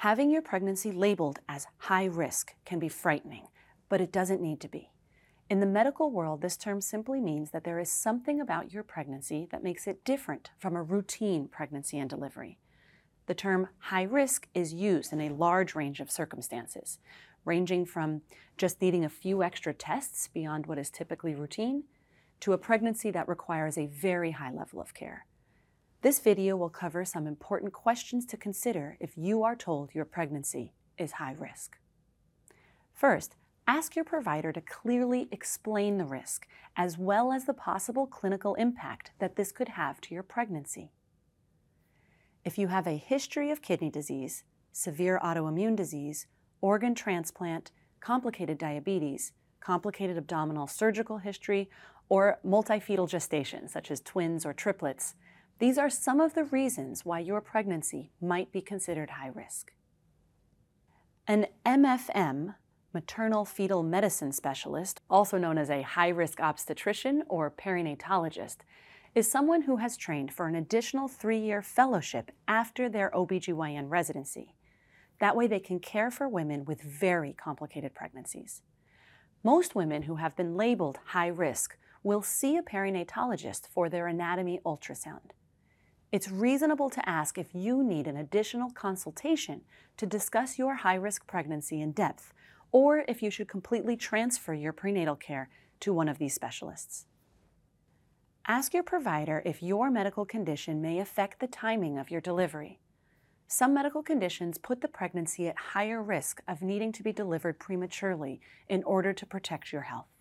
Having your pregnancy labeled as high risk can be frightening, but it doesn't need to be. In the medical world, this term simply means that there is something about your pregnancy that makes it different from a routine pregnancy and delivery. The term high risk is used in a large range of circumstances, ranging from just needing a few extra tests beyond what is typically routine to a pregnancy that requires a very high level of care. This video will cover some important questions to consider if you are told your pregnancy is high risk. First, ask your provider to clearly explain the risk, as well as the possible clinical impact that this could have to your pregnancy. If you have a history of kidney disease, severe autoimmune disease, organ transplant, complicated diabetes, complicated abdominal surgical history, or multifetal gestation, such as twins or triplets, these are some of the reasons why your pregnancy might be considered high risk. An MFM, maternal fetal medicine specialist, also known as a high risk obstetrician or perinatologist, is someone who has trained for an additional three year fellowship after their OBGYN residency. That way, they can care for women with very complicated pregnancies. Most women who have been labeled high risk will see a perinatologist for their anatomy ultrasound. It's reasonable to ask if you need an additional consultation to discuss your high risk pregnancy in depth, or if you should completely transfer your prenatal care to one of these specialists. Ask your provider if your medical condition may affect the timing of your delivery. Some medical conditions put the pregnancy at higher risk of needing to be delivered prematurely in order to protect your health.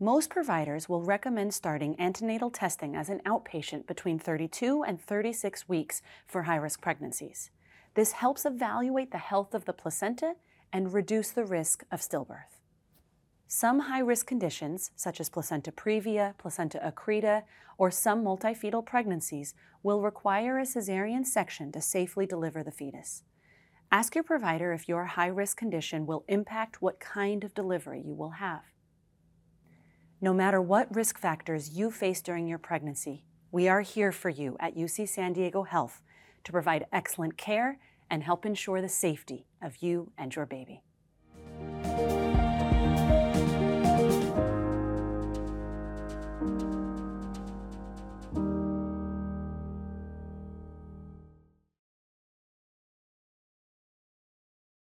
Most providers will recommend starting antenatal testing as an outpatient between 32 and 36 weeks for high risk pregnancies. This helps evaluate the health of the placenta and reduce the risk of stillbirth. Some high risk conditions, such as placenta previa, placenta accreta, or some multifetal pregnancies, will require a cesarean section to safely deliver the fetus. Ask your provider if your high risk condition will impact what kind of delivery you will have. No matter what risk factors you face during your pregnancy, we are here for you at UC San Diego Health to provide excellent care and help ensure the safety of you and your baby.